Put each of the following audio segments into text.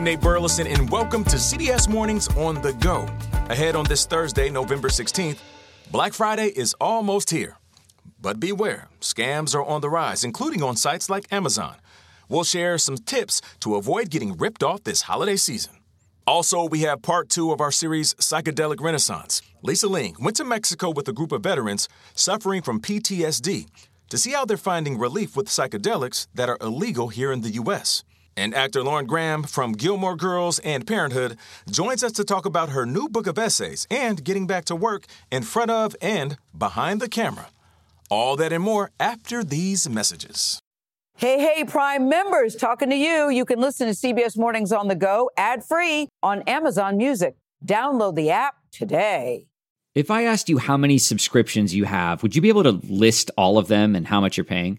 I'm Nate Burleson, and welcome to CBS Mornings on the Go. Ahead on this Thursday, November 16th, Black Friday is almost here. But beware, scams are on the rise, including on sites like Amazon. We'll share some tips to avoid getting ripped off this holiday season. Also, we have part two of our series, Psychedelic Renaissance. Lisa Ling went to Mexico with a group of veterans suffering from PTSD to see how they're finding relief with psychedelics that are illegal here in the U.S. And actor Lauren Graham from Gilmore Girls and Parenthood joins us to talk about her new book of essays and getting back to work in front of and behind the camera. All that and more after these messages. Hey, hey, Prime members, talking to you. You can listen to CBS Mornings on the go ad free on Amazon Music. Download the app today. If I asked you how many subscriptions you have, would you be able to list all of them and how much you're paying?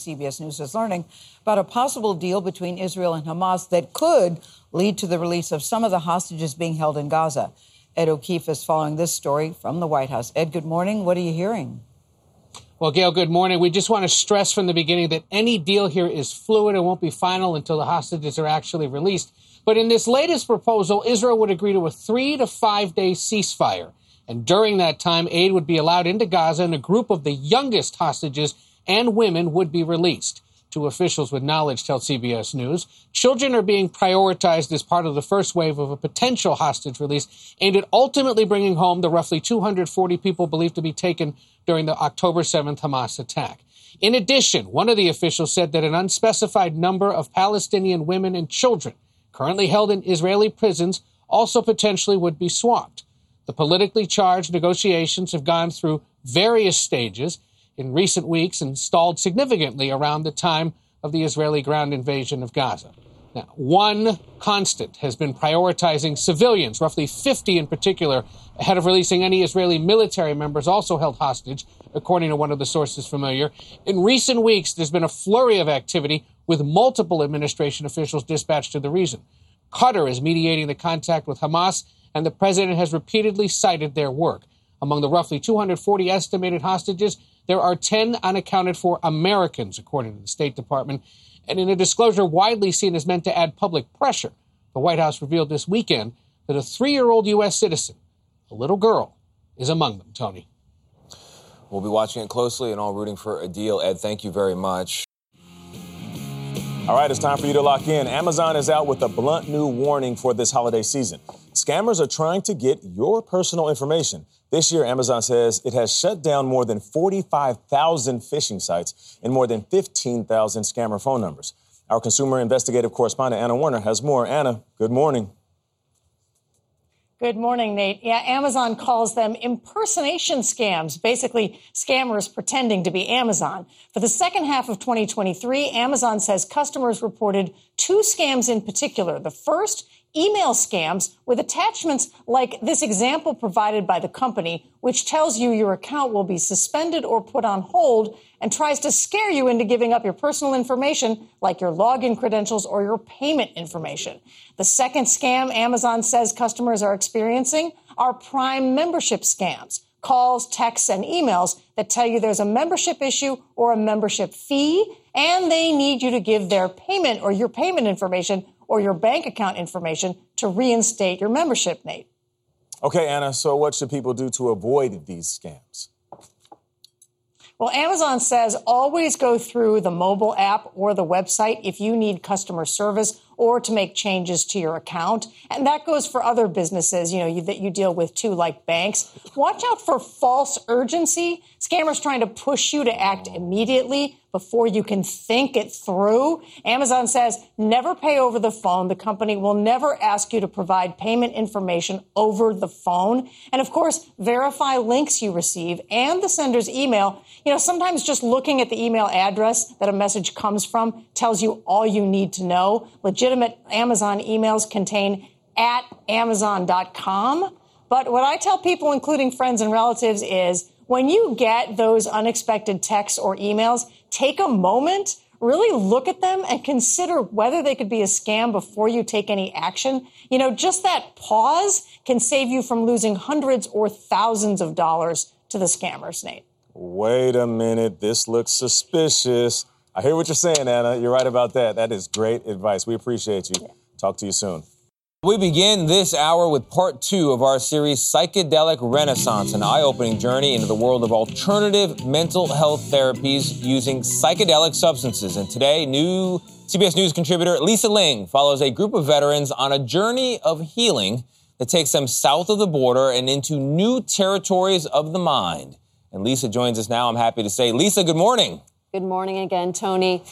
CBS News is learning about a possible deal between Israel and Hamas that could lead to the release of some of the hostages being held in Gaza. Ed O'Keefe is following this story from the White House. Ed, good morning. What are you hearing? Well, Gail, good morning. We just want to stress from the beginning that any deal here is fluid and won't be final until the hostages are actually released. But in this latest proposal, Israel would agree to a three to five day ceasefire. And during that time, aid would be allowed into Gaza and a group of the youngest hostages and women would be released. Two officials with knowledge tell CBS News. Children are being prioritized as part of the first wave of a potential hostage release aimed at ultimately bringing home the roughly 240 people believed to be taken during the October 7th Hamas attack. In addition, one of the officials said that an unspecified number of Palestinian women and children currently held in Israeli prisons also potentially would be swapped. The politically charged negotiations have gone through various stages in recent weeks and stalled significantly around the time of the Israeli ground invasion of Gaza. Now, one constant has been prioritizing civilians, roughly 50 in particular, ahead of releasing any Israeli military members also held hostage, according to one of the sources familiar. In recent weeks, there's been a flurry of activity with multiple administration officials dispatched to the region. Qatar is mediating the contact with Hamas, and the president has repeatedly cited their work. Among the roughly 240 estimated hostages, there are 10 unaccounted for Americans, according to the State Department. And in a disclosure widely seen as meant to add public pressure, the White House revealed this weekend that a three year old U.S. citizen, a little girl, is among them, Tony. We'll be watching it closely and all rooting for a deal. Ed, thank you very much. All right, it's time for you to lock in. Amazon is out with a blunt new warning for this holiday season. Scammers are trying to get your personal information. This year, Amazon says it has shut down more than 45,000 phishing sites and more than 15,000 scammer phone numbers. Our consumer investigative correspondent Anna Werner, has more. Anna, good morning. Good morning, Nate. Yeah, Amazon calls them impersonation scams, basically scammers pretending to be Amazon. For the second half of 2023, Amazon says customers reported two scams in particular. The first email scams with attachments like this example provided by the company, which tells you your account will be suspended or put on hold and tries to scare you into giving up your personal information like your login credentials or your payment information. The second scam Amazon says customers are experiencing are prime membership scams. Calls, texts, and emails that tell you there's a membership issue or a membership fee, and they need you to give their payment or your payment information or your bank account information to reinstate your membership, Nate. Okay, Anna, so what should people do to avoid these scams? Well, Amazon says always go through the mobile app or the website if you need customer service or to make changes to your account. And that goes for other businesses, you know, you, that you deal with too, like banks. Watch out for false urgency. Scammers trying to push you to act immediately before you can think it through. Amazon says never pay over the phone. The company will never ask you to provide payment information over the phone. And of course, verify links you receive and the sender's email. You know, sometimes just looking at the email address that a message comes from tells you all you need to know. Legitimate Amazon emails contain at amazon.com. But what I tell people, including friends and relatives, is when you get those unexpected texts or emails, take a moment, really look at them and consider whether they could be a scam before you take any action. You know, just that pause can save you from losing hundreds or thousands of dollars to the scammers, Nate. Wait a minute. This looks suspicious. I hear what you're saying, Anna. You're right about that. That is great advice. We appreciate you. Talk to you soon. We begin this hour with part two of our series, Psychedelic Renaissance, an eye opening journey into the world of alternative mental health therapies using psychedelic substances. And today, new CBS News contributor Lisa Ling follows a group of veterans on a journey of healing that takes them south of the border and into new territories of the mind. And Lisa joins us now. I'm happy to say, Lisa, good morning. Good morning again, Tony.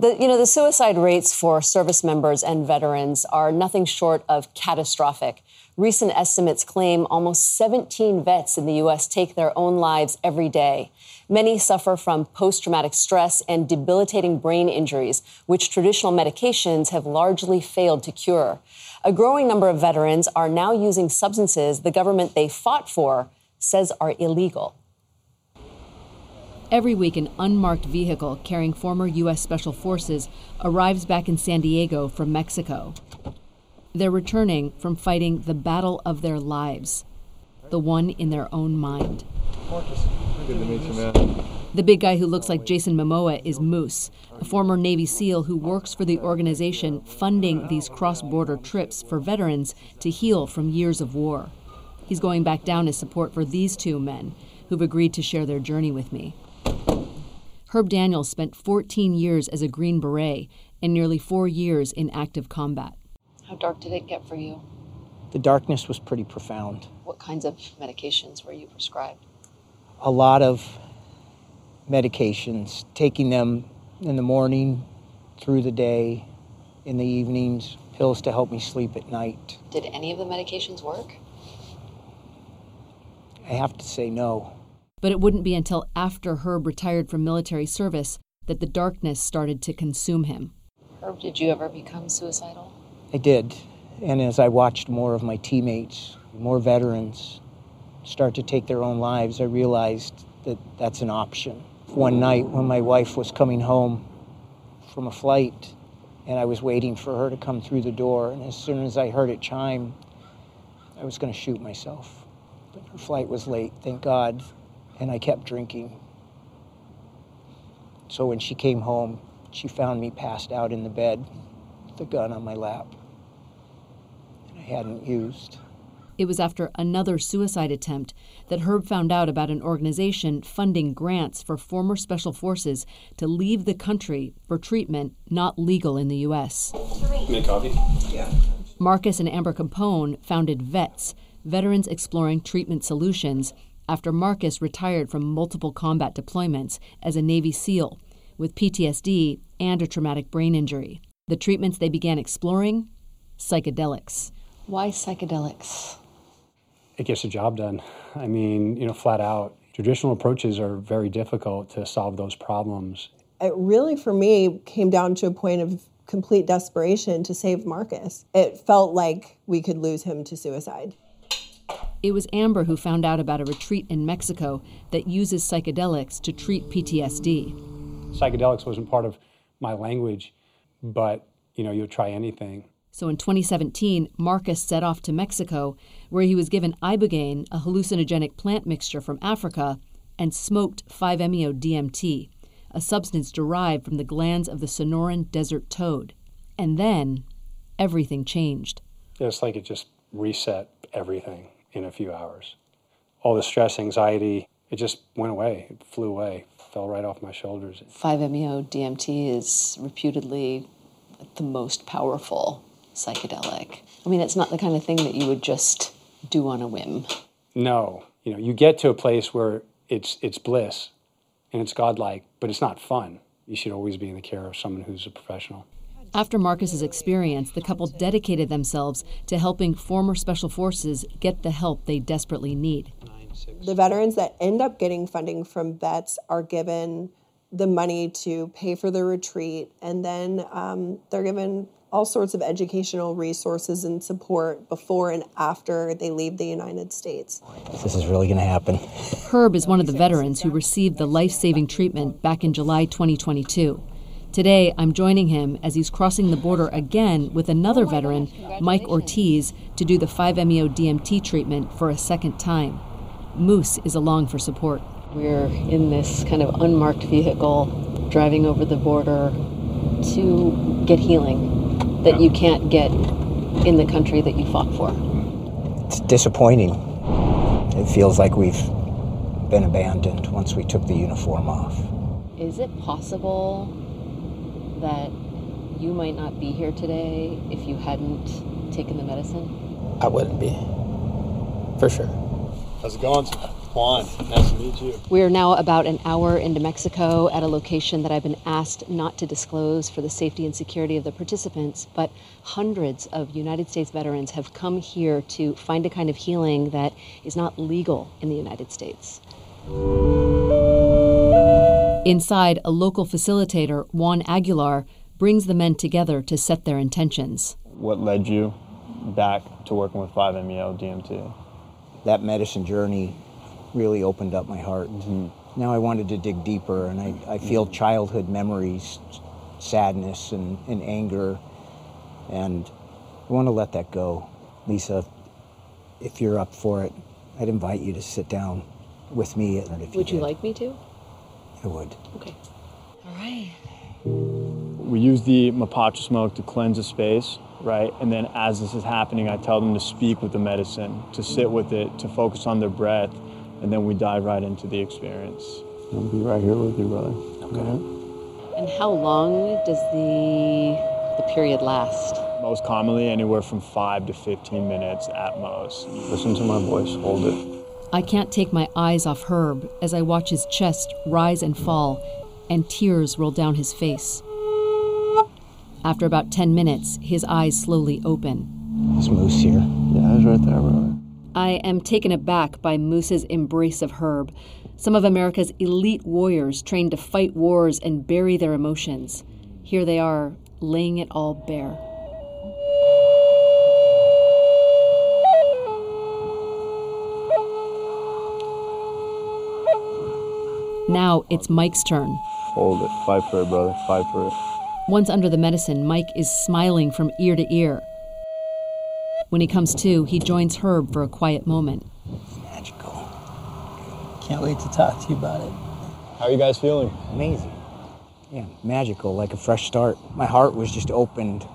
The, you know, the suicide rates for service members and veterans are nothing short of catastrophic. Recent estimates claim almost 17 vets in the U.S. take their own lives every day. Many suffer from post traumatic stress and debilitating brain injuries, which traditional medications have largely failed to cure. A growing number of veterans are now using substances the government they fought for says are illegal. Every week, an unmarked vehicle carrying former U.S. Special Forces arrives back in San Diego from Mexico. They're returning from fighting the battle of their lives, the one in their own mind. Good to meet you, man. The big guy who looks like Jason Momoa is Moose, a former Navy SEAL who works for the organization funding these cross border trips for veterans to heal from years of war. He's going back down as support for these two men who've agreed to share their journey with me. Herb Daniels spent 14 years as a Green Beret and nearly four years in active combat. How dark did it get for you? The darkness was pretty profound. What kinds of medications were you prescribed? A lot of medications, taking them in the morning, through the day, in the evenings, pills to help me sleep at night. Did any of the medications work? I have to say no. But it wouldn't be until after Herb retired from military service that the darkness started to consume him. Herb, did you ever become suicidal? I did. And as I watched more of my teammates, more veterans start to take their own lives, I realized that that's an option. One night when my wife was coming home from a flight and I was waiting for her to come through the door, and as soon as I heard it chime, I was going to shoot myself. But her flight was late, thank God, and I kept drinking. So when she came home, she found me passed out in the bed with a gun on my lap. And I hadn't used. It was after another suicide attempt that Herb found out about an organization funding grants for former special forces to leave the country for treatment not legal in the U.S. Make coffee? Yeah. Marcus and Amber Capone founded VETS, Veterans Exploring Treatment Solutions, after Marcus retired from multiple combat deployments as a Navy SEAL with PTSD and a traumatic brain injury. The treatments they began exploring psychedelics. Why psychedelics? It gets the job done. I mean, you know, flat out. Traditional approaches are very difficult to solve those problems. It really, for me, came down to a point of complete desperation to save Marcus. It felt like we could lose him to suicide. It was Amber who found out about a retreat in Mexico that uses psychedelics to treat PTSD. Psychedelics wasn't part of my language, but, you know, you'll try anything. So in 2017, Marcus set off to Mexico, where he was given ibogaine, a hallucinogenic plant mixture from Africa, and smoked 5-MeO DMT, a substance derived from the glands of the Sonoran desert toad. And then everything changed. It's like it just reset everything in a few hours. All the stress, anxiety, it just went away. It flew away, fell right off my shoulders. 5-MeO DMT is reputedly the most powerful psychedelic. I mean, it's not the kind of thing that you would just do on a whim. No, you know, you get to a place where it's it's bliss and it's godlike, but it's not fun. you should always be in the care of someone who's a professional. After Marcus's experience, the couple dedicated themselves to helping former special forces get the help they desperately need. The veterans that end up getting funding from vets are given the money to pay for the retreat, and then um, they're given all sorts of educational resources and support before and after they leave the United States. This is really going to happen. Herb is one of the veterans who received the life saving treatment back in July 2022. Today, I'm joining him as he's crossing the border again with another veteran, Mike Ortiz, to do the 5-MeO DMT treatment for a second time. Moose is along for support. We're in this kind of unmarked vehicle driving over the border to get healing that you can't get in the country that you fought for. It's disappointing. It feels like we've been abandoned once we took the uniform off. Is it possible that you might not be here today if you hadn't taken the medicine? I wouldn't be. For sure. How's it going? Juan, nice to meet you. We are now about an hour into Mexico at a location that I've been asked not to disclose for the safety and security of the participants, but hundreds of United States veterans have come here to find a kind of healing that is not legal in the United States. Inside, a local facilitator, Juan Aguilar, brings the men together to set their intentions. What led you back to working with 5-MeO DMT? That medicine journey really opened up my heart. Mm-hmm. Now I wanted to dig deeper, and I, I feel childhood memories, sadness, and, and anger, and I want to let that go. Lisa, if you're up for it, I'd invite you to sit down with me. If Would you did. like me to? I would. Okay. All right. We use the mapacho smoke to cleanse the space, right? And then as this is happening, I tell them to speak with the medicine, to sit with it, to focus on their breath, and then we dive right into the experience. I'll be right here with you, brother. Okay. And how long does the the period last? Most commonly, anywhere from five to 15 minutes at most. Listen to my voice, hold it. I can't take my eyes off Herb as I watch his chest rise and fall, and tears roll down his face. After about 10 minutes, his eyes slowly open. Is Moose here? Yeah, he's right there, brother. I am taken aback by Moose's embrace of Herb, some of America's elite warriors trained to fight wars and bury their emotions. Here they are, laying it all bare. Now it's Mike's turn. Hold it. Fight for it, brother. Fight for it. Once under the medicine, Mike is smiling from ear to ear. When he comes to, he joins Herb for a quiet moment. Magical. Can't wait to talk to you about it. How are you guys feeling? Amazing. Yeah, magical, like a fresh start. My heart was just opened,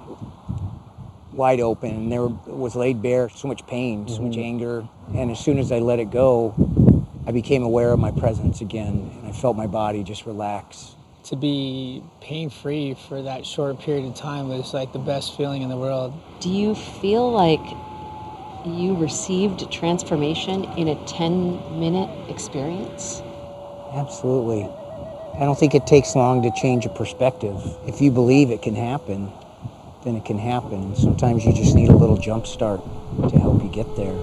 wide open, and there was laid bare so much pain, so much mm-hmm. anger. And as soon as I let it go, I became aware of my presence again, and I felt my body just relax. To be pain free for that short period of time was like the best feeling in the world. Do you feel like you received transformation in a 10 minute experience? Absolutely. I don't think it takes long to change a perspective. If you believe it can happen, then it can happen. Sometimes you just need a little jump start to help you get there.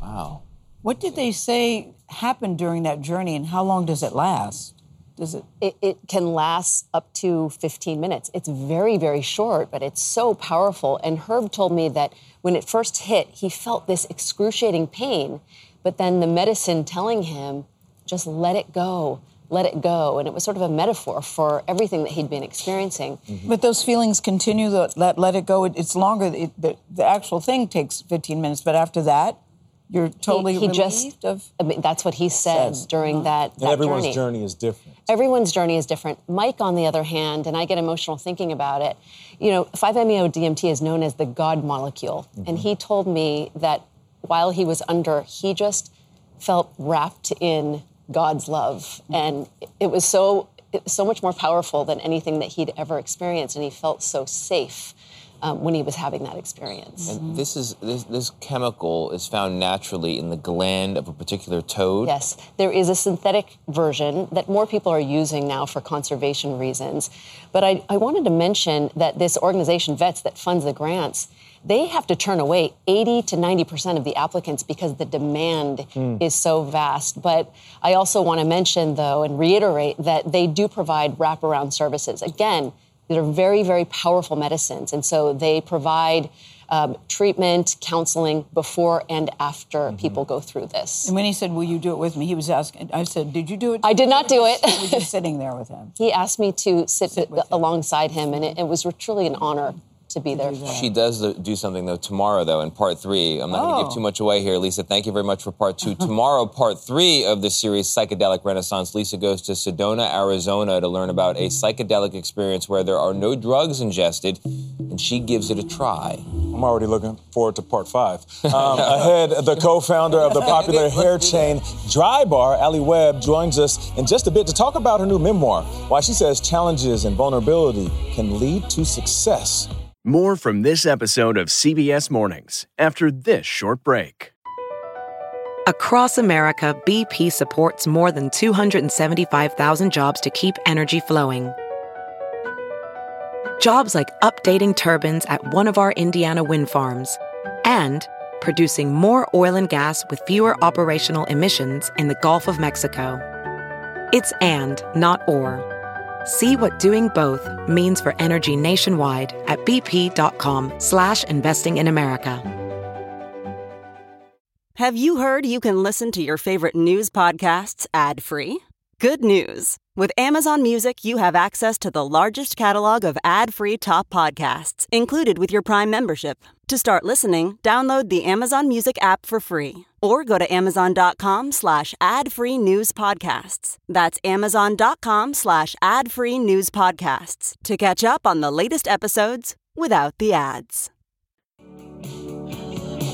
Wow. What did they say happened during that journey and how long does it last? Does it It, it can last up to 15 minutes. It's very, very short, but it's so powerful. And Herb told me that when it first hit, he felt this excruciating pain, but then the medicine telling him, just let it go, let it go. And it was sort of a metaphor for everything that he'd been experiencing. Mm-hmm. But those feelings continue. The, let let it go. It, it's longer. It, the, the actual thing takes 15 minutes, but after that, you're totally he, he relieved just, of. I mean, that's what he said Said. during uh-huh. that, And that everyone's journey. journey is different. Everyone's journey is different. Mike, on the other hand, and I get emotional thinking about it, you know, 5-MeO DMT is known as the God molecule. And mm-hmm. he told me that while he was under, he just felt wrapped in God's love. And it was so, so much more powerful than anything that he'd ever experienced. And he felt so safe. Um, when he was having that experience. And this is this, this chemical is found naturally in the gland of a particular toad. Yes, there is a synthetic version that more people are using now for conservation reasons. But I, I wanted to mention that this organization, VETS, that funds the grants, they have to turn away 80 to 90% of the applicants because the demand Mm. is so vast. But I also want to mention, though, and reiterate that they do provide wraparound services. Again, they're very, very powerful medicines. And so they provide um, treatment, counseling before and after people go through this. And when he said, "Will you do it with me?" he was asking. I said, "Did you do it?" I did not do it. Or were you sitting there with him? He asked me to sit, alongside him, and it, it was truly an honor to be there. She does the- do something though tomorrow though in part three. I'm not going to Oh. give too much away here, Lisa. Thank you very much for part two. tomorrow, part three of the series Psychedelic Renaissance. Lisa goes to Sedona, Arizona, to learn about a psychedelic experience where there are no drugs ingested, and she gives it a try. I'm already looking forward to part five. Um, ahead, the co-founder of the popular hair chain Dry Bar, Alli Webb, joins us in just a bit to talk about her new memoir, why she says challenges and vulnerability can lead to success. More from this episode of CBS Mornings after this short break. Across America, BP supports more than 275,000 jobs to keep energy flowing. Jobs like updating turbines at one of our Indiana wind farms and producing more oil and gas with fewer operational emissions in the Gulf of Mexico. It's and, not or. See what doing both means for energy nationwide at bp.com slash investing in America. Have you heard you can listen to your favorite news podcasts ad free? Good news! With Amazon Music, you have access to the largest catalog of ad free top podcasts included with your Prime membership. To start listening, download the Amazon Music app for free or go to amazon.com slash ad free news podcasts. That's amazon.com slash ad free news podcasts to catch up on the latest episodes without the ads.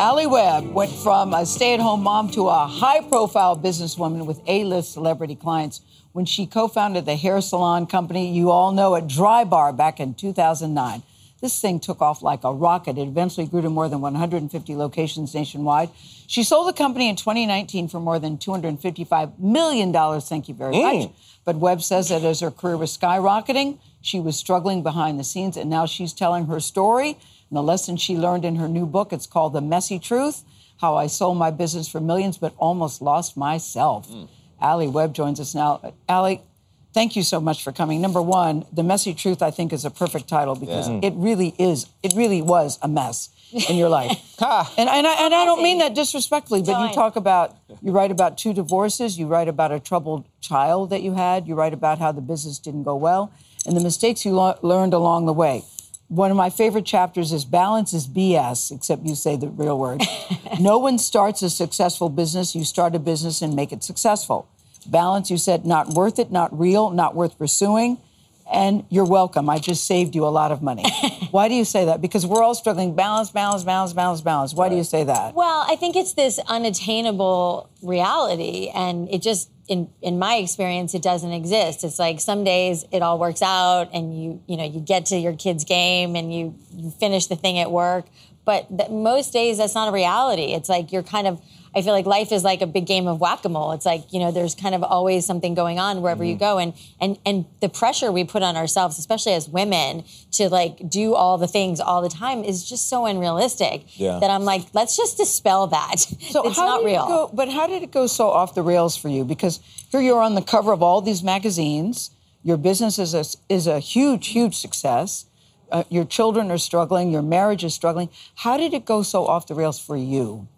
Alli Webb went from a stay at home mom to a high profile businesswoman with A list celebrity clients when she co founded the hair salon company you all know at Drybar back in 2009. This thing took off like a rocket. It eventually grew to more than 150 locations nationwide. She sold the company in 2019 for more than $255 million. Thank you very much. Mm. But Webb says that as her career was skyrocketing, she was struggling behind the scenes, and now she's telling her story and the lesson she learned in her new book. It's called The Messy Truth How I Sold My Business for Millions But Almost Lost Myself. Mm. Alli Webb joins us now. Alli, thank you so much for coming. Number one, The Messy Truth, I think, is a perfect title because Yeah. it really is, it really was a mess in your life. and, and, I, and I don't mean that disrespectfully, but you talk about, you write about two divorces, you write about a troubled child that you had, you write about how the business didn't go well, and the mistakes you lo- learned along the way. One of my favorite chapters is balance is BS, except you say the real word. no one starts a successful business. You start a business and make it successful. Balance, you said, not worth it, not real, not worth pursuing. And you're welcome. I just saved you a lot of money. Why do you say that? Because we're all struggling. Balance, balance, balance, balance, balance. Why do you say that? Well, I think it's this unattainable reality, and it just, in in my experience, it doesn't exist. It's like some days it all works out, and you you know you get to your kid's game and you you finish the thing at work, but th- most days that's not a reality. It's like you're kind of. I feel like life is like a big game of whack-a-mole. It's like, you know, there's kind of always something going on wherever you go. And and and the pressure we put on ourselves, especially as women, to like do all the things all the time is just so unrealistic Yeah. that I'm like, let's just dispel that. So it's how not did real. It go, but how did it go so off the rails for you? Because here you're on the cover of all these magazines. Your business is a, is a huge, huge success. Uh, your children are struggling. Your marriage is struggling. How did it go so off the rails for you?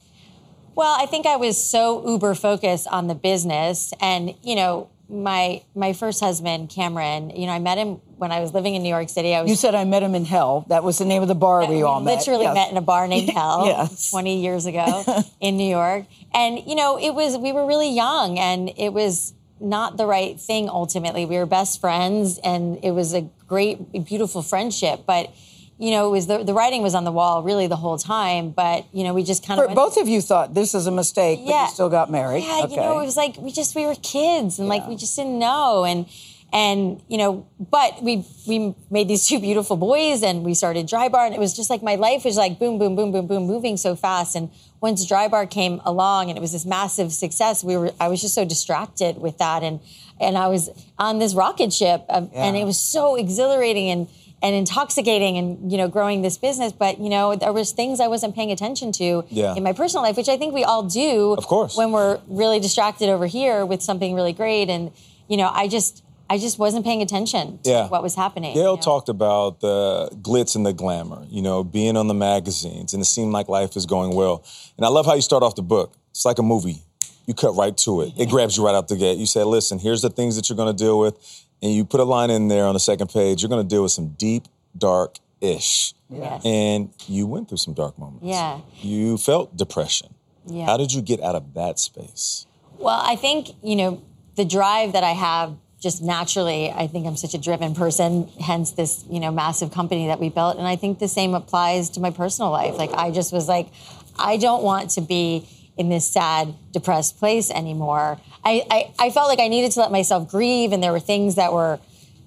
Well, I think I was so uber focused on the business, and you know, my my first husband, Cameron. You know, I met him when I was living in New York City. I was You said I met him in hell. That was the name of the bar we all met. literally Yes. met in a bar named Hell Yes. 20 years ago in New York. And, you know, it was, we were really young and it was not the right thing ultimately. We were best friends and it was a great, beautiful friendship. But, you know, it was the, the writing was on the wall really the whole time. But, you know, we just kind of. Both of you thought this is a mistake, but Yeah. you still got married. Yeah, okay. you know, it was like we just we were kids and like we just didn't know and And you know, but we we made these two beautiful boys, and we started Drybar, and it was just like my life was like boom, boom, boom, boom, boom, moving so fast. And once Drybar came along, and it was this massive success, we were I was just so distracted with that, and and I was on this rocket ship, um, and it was so exhilarating and and intoxicating, and you know, growing this business. But you know, there was things I wasn't paying attention to Yeah. in my personal life, which I think we all do, Of course. when we're really distracted over here with something really great. And you know, I just I just wasn't paying attention to Yeah. what was happening. Gail talked about the glitz and the glamour, you know, being on the magazines, and it seemed like life is going well. And I love how you start off the book. It's like a movie. You cut right to it. It grabs you right out the gate. You say, listen, here's the things that you're going to deal with. And you put a line in there on the second page. You're going to deal with some deep, dark ish. Yes. And you went through some dark moments. Yeah. You felt depression. Yeah. How did you get out of that space? Well, I think, you know, the drive that I have just naturally, I think I'm such a driven person, hence this, you know, massive company that we built. And I think the same applies to my personal life. Like, I just was like, I don't want to be in this sad, depressed place anymore. I, I, I felt like I needed to let myself grieve, and there were things that were,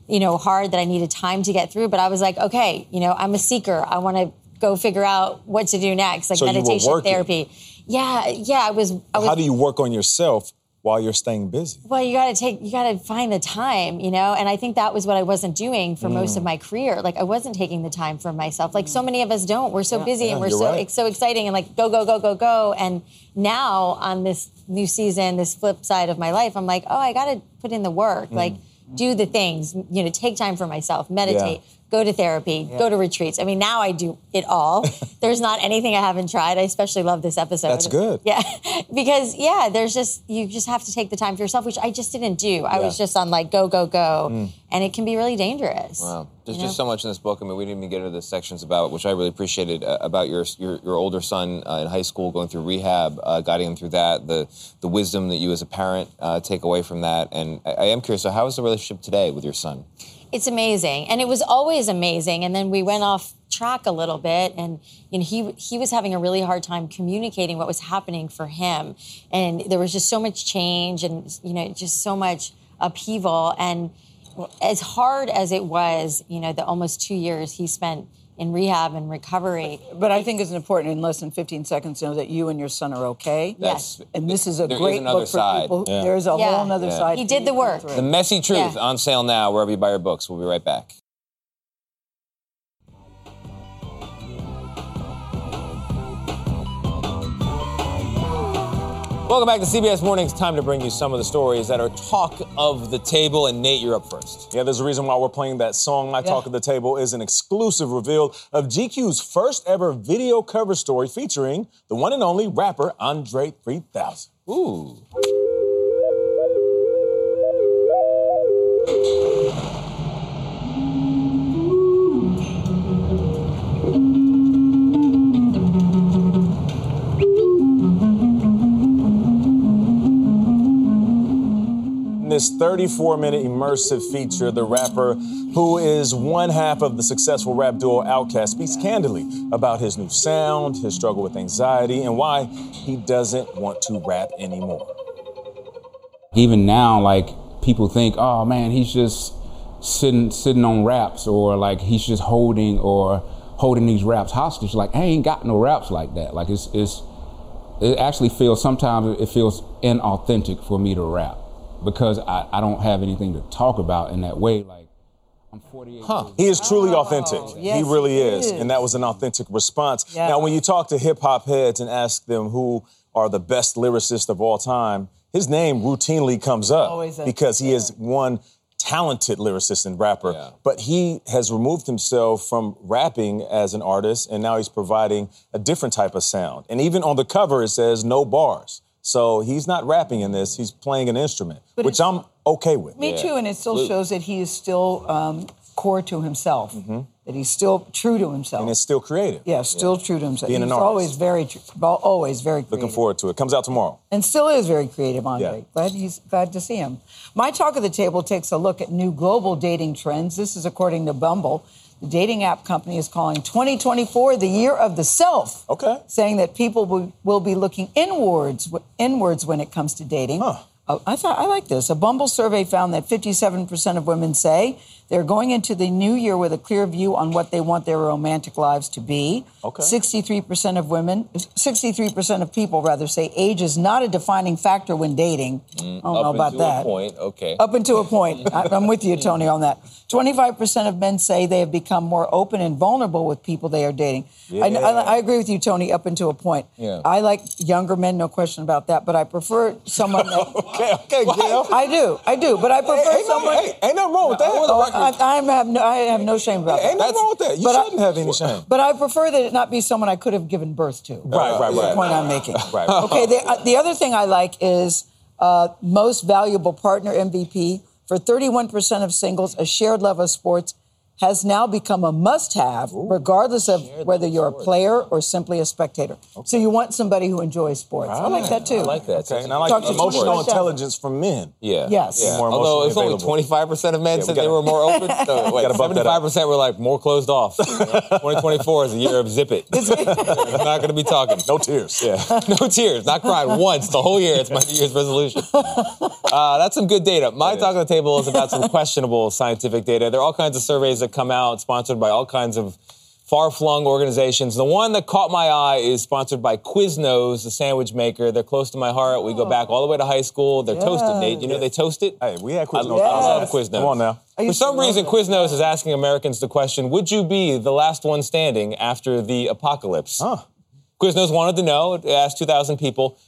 you know, hard that I needed time to get through. But I was like, okay, you know, I'm a seeker. I want to go figure out what to do next, like So you were meditation therapy. Yeah, yeah, I was. I was How do you work on yourself while you're staying busy? well, you got to take, you got to find the time, you know? And I think that was what I wasn't doing for most Mm. of my career. Like, I wasn't taking the time for myself. Like, so many of us don't. We're so busy Yeah, and we're you're so, right. it's so exciting and like, go, go, go, go, go. And now on this new season, this flip side of my life, I'm like, oh, I got to put in the work. Mm. Like, do the things, you know, take time for myself, meditate, Yeah. Go to therapy, go to retreats. I mean, now I do it all. There's not anything I haven't tried. I especially love this episode. That's good. Yeah. because yeah, there's just you just have to take the time for yourself, which I just didn't do. I was just on like go, go, go. Mm. And it can be really dangerous. Wow, there's You just so much in this book. I mean, we didn't even get into the sections about, which I really appreciated, uh, about your, your your older son uh, in high school going through rehab, uh, guiding him through that, the the wisdom that you as a parent uh, take away from that. And I, I am curious. So, how is the relationship today with your son? It's amazing, and it was always amazing. And then we went off track a little bit, and you know he he was having a really hard time communicating what was happening for him, and there was just so much change, and you know just so much upheaval, and as hard as it was, you know, the almost two years he spent in rehab and recovery. But I think it's important in less than 15 seconds to know that you and your son are okay. Yes. And this is a There is great another book for side. people. Yeah. There's a Yeah. whole other Yeah. side. He did the work. The Messy Truth Yeah. on sale now wherever you buy your books. We'll be right back. Welcome back to CBS Mornings. Time to bring you some of the stories that are talk of the table. And Nate, you're up first. Yeah, there's a reason why we're playing that song. My Talk of the Table is an exclusive reveal of GQ's first ever video cover story featuring the one and only rapper Andre 3000. Ooh. This 34 minute immersive feature, the rapper, who is one half of the successful rap duo Outkast, speaks candidly about his new sound, his struggle with anxiety, and why he doesn't want to rap anymore. even now, like people think, oh man, he's just sitting sitting on raps, or like he's just holding or holding these raps hostage. Like I ain't got no raps like that. Like it's it's it actually feels sometimes it feels inauthentic for me to rap because I, I don't have anything to talk about in that way. Like I'm 48. Huh. He is truly authentic. Oh, yes, he really he is. is. And that was an authentic response. Yeah. Now, when you talk to hip hop heads and ask them who are the best lyricists of all time, his name routinely comes up Always is. because he is one talented lyricist and rapper. Yeah. But he has removed himself from rapping as an artist, and now he's providing a different type of sound. And even on the cover, it says no bars. So he's not rapping in this, he's playing an instrument, But which I'm okay with. Me too, and it still Absolutely. shows that he is still um, core to himself. That he's still true to himself. Mm-hmm. And it's still creative. yeah, still true to himself. Being he's an artist. always very, always very creative. Looking forward to it. Comes out tomorrow. and still is very creative, Andre. Yeah. Glad he's glad to see him. My talk of the table takes a look at new global dating trends. This is according to Bumble. The dating app company is calling 2024 the year of the self. Okay. Saying that people will, will be looking inwards inwards when it comes to dating. Uh, I thought I like this. A Bumble survey found that 57% of women say they're going into the new year with a clear view on what they want their romantic lives to be. Okay. 63% of women, 63% of people rather say age is not a defining factor when dating. I don't know Mm, Up about until a that. point, okay. Up until a point. I, I'm with you, Tony, on that. 25% of men say they have become more open and vulnerable with people they are dating. I, I, I agree with you, Tony, up until a point. Yeah. I like younger men, no question about that, but I prefer someone that. okay, okay, Gail. I do, I do, but I prefer no- someone. hey, ain't nothing wrong with that. Oh, I, I have no, I have no shame about that. Ain't nothing wrong with that. You but shouldn't have any shame. But I prefer that it not be someone I could have given birth to. Right, right, Is the point I'm making. Right. Okay. The, uh, the other thing I like is uh, most valuable partner MVP for 31% of singles. A shared love of sports has now become a must-have, regardless of whether you're a player or simply a spectator. So you want somebody who enjoys sports. I, like that too. I like that. Okay, and I like Talk to emotional Tony about intelligence from men. Yeah. Yes. Yeah. More Although it's only twenty five percent of men Yeah, we said they gotta- were more open. So wait, Gotta bump that seventy up. five percent were like more closed off. Twenty twenty four is a year of zip it. I'm not going to be talking. No tears. Yeah. no tears. Not crying once the whole year. It's my New Year's resolution. Uh, that's some good data. My talk on the table is about some questionable scientific data. There are all kinds of surveys that come out, sponsored by all kinds of far-flung organizations. The one that caught my eye is sponsored by Quiznos, the sandwich maker. They're close to my heart. We go back all the way to high school. They're toasted, Yeah. Nate. You know they toast it? Hey, we had I Quiznos. love Yes. Quiznos. Come on now. For some reason, that. Quiznos is asking Americans the question, would you be the last one standing after the apocalypse? Huh. Quiznos wanted to know, it asked 2,000 people.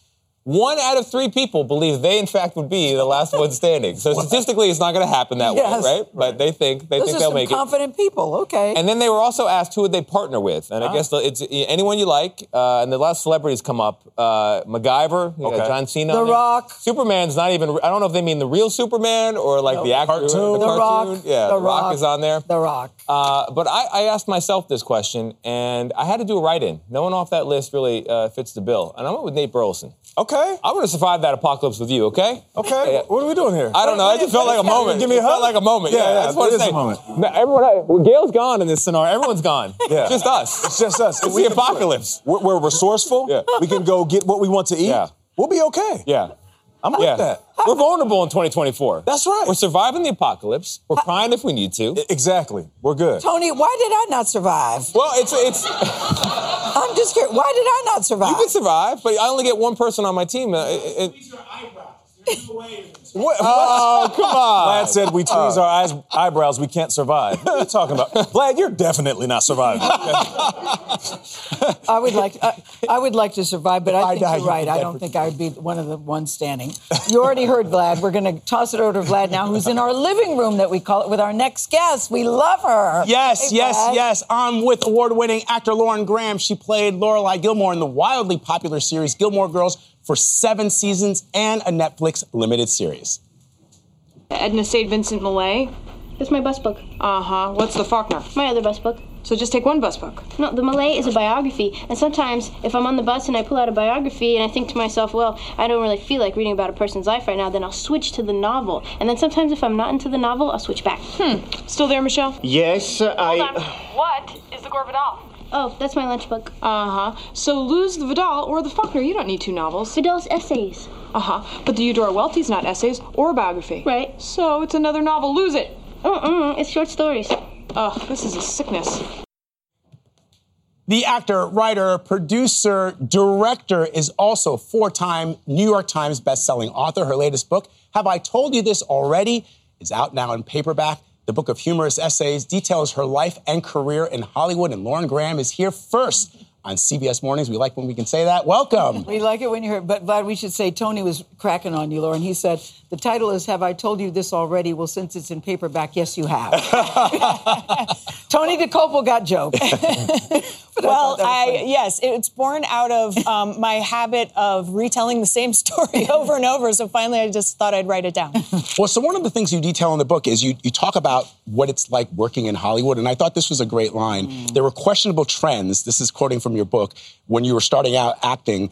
One out of three people believe they, in fact, would be the last one standing. So statistically, it's not going to happen that Yes. way, right? But they think they Those think they'll make it. confident people. Okay. And then they were also asked who would they partner with, and I Ah. guess it's anyone you like. Uh, and the last celebrities come up: uh, MacGyver, got John Cena, The. Rock. Superman's not even. I don't know if they mean the real Superman or like the actor, cartoon. the The Rock. Yeah, The the Rock Rock. is on there. the Rock. Uh, but I, I asked myself this question, and I had to do a write-in. No one off that list really uh, fits the bill, and I went with Nate Burleson. Okay. I'm going to survive that apocalypse with you, okay? Okay. Yeah. What are we doing here? I don't know. I just felt like a moment. Give me a It felt hug? like a moment. Yeah, Yeah, yeah, I just want it to is say, a moment. No, everyone, well, Gail's gone in this scenario. Everyone's gone. Yeah. Just us. It's just us. It's the apocalypse. We're, we're resourceful. Yeah. We can go get what we want to eat. Yeah. We'll be okay. Yeah. I'm with Yeah. that. We're vulnerable in 2024. That's right. We're surviving the apocalypse. We're crying if we need to. Exactly. We're good. Tony, why did I not survive? Well, it's it's I'm just curious. Why did I not survive? you can survive, but I only get one person on my team. Uh, it- it- What? oh, come on. Vlad said we oh. tweeze our eyes, eyebrows, we can't survive. What are you talking about? Vlad, you're definitely not surviving. I would like I, I would like to survive, but I I think die, you're right. you I don't think I would be one of the ones standing. You already heard Vlad. We're going to toss it over to Vlad now, who's in our living room that we call it with our next guest. We love her. Yes, Hey, yes, Vlad. yes. I'm with award-winning actor Lauren Graham. She played Lorelai Gilmore in the wildly popular series Gilmore Girls for seven seasons and a Netflix limited series. Edna St. Vincent Millay. That's my bus book. Uh huh. What's the Faulkner? My other bus book. So just take one bus book. No, the Millay is a biography, and sometimes if I'm on the bus and I pull out a biography and I think to myself, well, I don't really feel like reading about a person's life right now, then I'll switch to the novel. And then sometimes if I'm not into the novel, I'll switch back. Hmm. Still there, Michelle? Yes, I. What is the Gore Vidal? Oh, that's my lunch book. Uh huh. So lose the Vidal or the Faulkner. You don't need two novels. Vidal's essays. Uh huh. But the Eudora Welty's not essays or a biography. Right. So it's another novel. Lose it. Uh-uh, it's short stories. Ugh, this is a sickness. The actor, writer, producer, director is also four-time New York Times bestselling author. Her latest book, Have I Told You This Already, is out now in paperback. The book of humorous essays details her life and career in Hollywood, and Lauren Graham is here first on CBS Mornings. We like when we can say that. Welcome. We like it when you hear, but Vlad, we should say Tony was cracking on you, Lauren. He said the title is "Have I Told You This Already?" Well, since it's in paperback, yes, you have. Tony Dokoupil got joke. well, I, yes, it's born out of um, my habit of retelling the same story over and over. So finally, I just thought I'd write it down. Well, so one of the things you detail in the book is you, you talk about what it's like working in Hollywood, and I thought this was a great line. There were questionable trends, this is quoting from your book, when you were starting out acting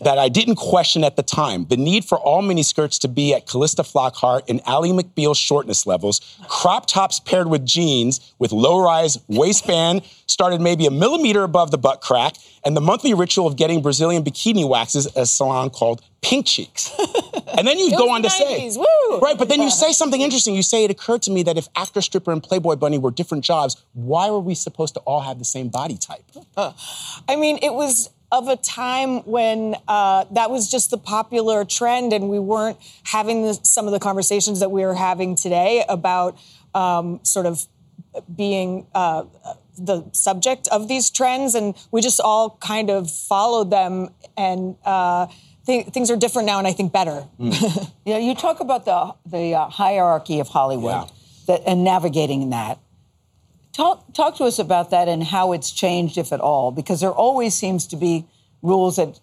that I didn't question at the time. The need for all miniskirts to be at Calista Flockhart and Ally McBeal shortness levels, crop tops paired with jeans with low rise waistband started maybe a millimeter above the butt crack, and the monthly ritual of getting Brazilian bikini waxes at a salon called Pink Cheeks. And then you go on to say, woo! right, but then you say something interesting. You say it occurred to me that if actor, stripper, and Playboy Bunny were different jobs, why were we supposed to all have the same body type? I mean, it was of a time when uh, that was just the popular trend, and we weren't having the, some of the conversations that we are having today about um, sort of being uh, the subject of these trends, and we just all kind of followed them. And uh, th- things are different now, and I think better. Yeah, you talk about the the uh, hierarchy of Hollywood that, and navigating that. Talk talk to us about that and how it's changed, if at all, because there always seems to be rules that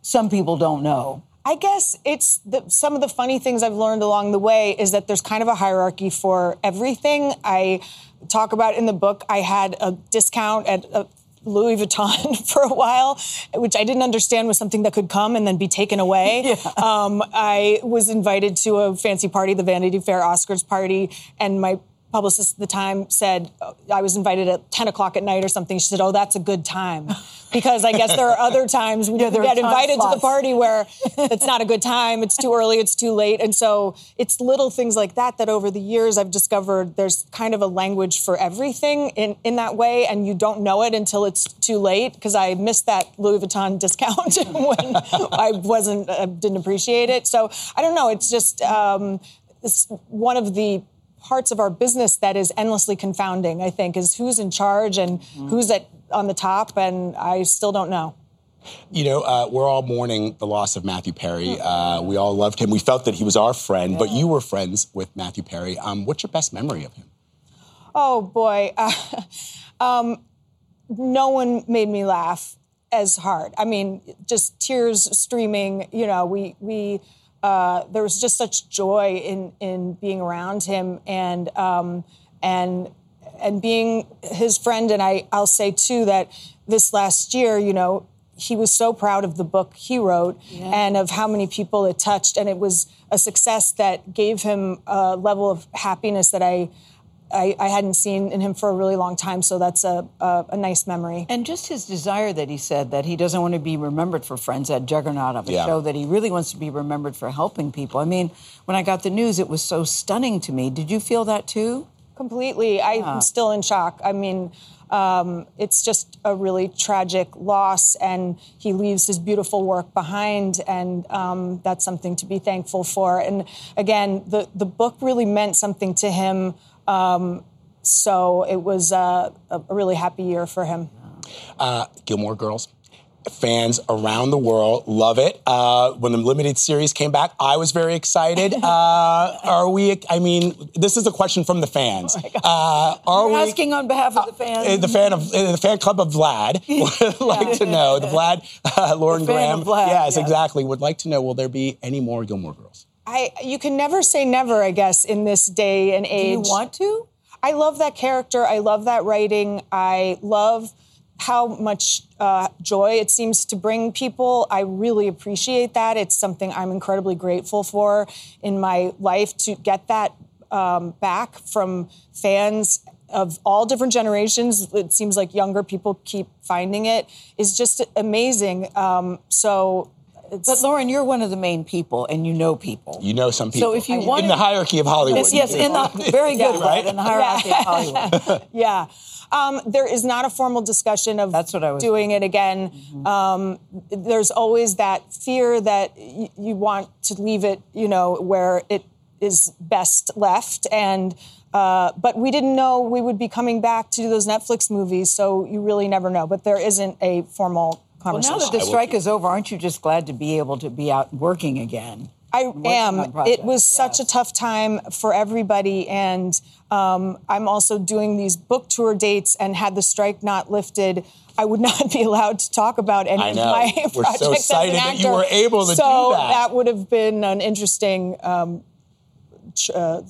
some people don't know. I guess it's the, some of the funny things I've learned along the way is that there's kind of a hierarchy for everything. I talk about in the book. I had a discount at a Louis Vuitton for a while, which I didn't understand was something that could come and then be taken away. Um, I was invited to a fancy party, the Vanity Fair Oscars party, and my publicist at the time said uh, I was invited at 10 o'clock at night or something. She said, "Oh, that's a good time," because I guess there are other times when you get invited to the party where it's not a good time, it's too early, it's too late, and so it's little things like that that over the years I've discovered there's kind of a language for everything in in that way, and you don't know it until it's too late. Because I missed that Louis Vuitton discount when I wasn't uh, didn't appreciate it. So I don't know. It's just um, it's one of the parts of our business that is endlessly confounding. I think is who's in charge and who's at on the top, and I still don't know. You know, uh, we're all mourning the loss of Matthew Perry. Uh, we all loved him. We felt that he was our friend, but you were friends with Matthew Perry. Um, what's your best memory of him? Oh boy, uh, um, no one made me laugh as hard. I mean, just tears streaming. You know, we we uh, there was just such joy in in being around him and um, and and being his friend. And I I'll say too that this last year, you know. He was so proud of the book he wrote and of how many people it touched. And it was a success that gave him a level of happiness that I, I, I hadn't seen in him for a really long time. So that's a, a, a nice memory. And just his desire that he said that he doesn't want to be remembered for Friends, that juggernaut of a Yeah. show, that he really wants to be remembered for helping people. I mean, when I got the news, it was so stunning to me. Did you feel that too? Completely. I'm still in shock. I mean, um, it's just a really tragic loss, and he leaves his beautiful work behind, and um, that's something to be thankful for. And again, the, the book really meant something to him. Um, so it was uh, a, really happy year for him. Uh, Gilmore Girls. Fans around the world love it. Uh, when the limited series came back, I was very excited. Uh, are we? I mean, this is a question from the fans. Uh, are You're we asking on behalf of the fans. Uh, the fan of the fan club of Vlad would like to know the Vlad uh, Lauren The fan Graham. of Vlad, yes, yes. exactly. Would like to know will there be any more Gilmore Girls? I you can never say never, I guess, in this day and age. Do you want to? I love that character. I love that writing. I love how much uh, joy it seems to bring people. I really appreciate that. It's something I'm incredibly grateful for in my life to get that um, back from fans of all different generations. It seems like younger people keep finding it is just amazing. Um, so. But Lauren, you're one of the main people, and you know people. You know some people. So if you want. in wanted- the hierarchy of Hollywood. Yes, yes, in the very good, Yeah. right? In the hierarchy of Hollywood. yeah. Um, there is not a formal discussion of That's what I was doing it again. Um, there's always that fear that y- you want to leave it, you know, where it is best left. And uh, but we didn't know we would be coming back to do those Netflix movies, so you really never know. But there isn't a formal Well, now that the strike is over, aren't you just glad to be able to be out working again? I am. It was such a tough time for everybody, and um, I'm also doing these book tour dates. And had the strike not lifted, I would not be allowed to talk about any I of know. my We're projects so as excited an that you actor. were able to do so that. would have been an interesting um, ch- uh,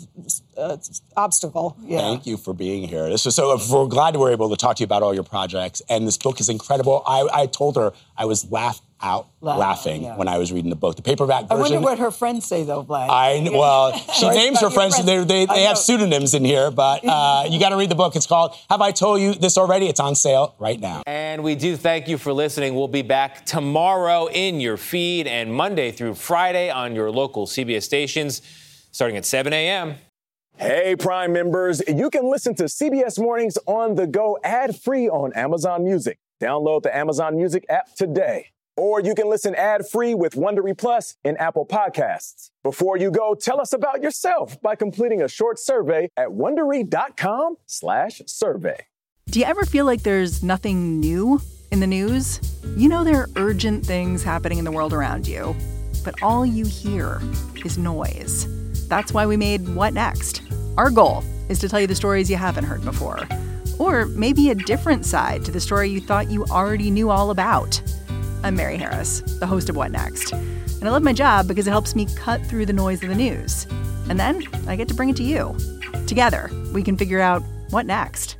uh, obstacle. Yeah. Thank you for being here. This is so. We're glad we're able to talk to you about all your projects, and this book is incredible. I, I told her I was laughed out Laugh- laughing yeah. when I was reading the book. The paperback version. I wonder what her friends say, though, Vlad. I well, she names her your friends. They, they, they have pseudonyms in here, but uh, you got to read the book. It's called "Have I Told You This Already?" It's on sale right now. And we do thank you for listening. We'll be back tomorrow in your feed and Monday through Friday on your local CBS stations starting at 7 a.m. Hey, Prime members, you can listen to CBS Mornings on the go ad free on Amazon Music. Download the Amazon Music app today. Or you can listen ad free with Wondery Plus in Apple Podcasts. Before you go, tell us about yourself by completing a short survey at wondery.com/slash survey. Do you ever feel like there's nothing new in the news? You know there are urgent things happening in the world around you, but all you hear is noise. That's why we made What Next? Our goal is to tell you the stories you haven't heard before, or maybe a different side to the story you thought you already knew all about. I'm Mary Harris, the host of What Next, and I love my job because it helps me cut through the noise of the news. And then I get to bring it to you. Together, we can figure out what next.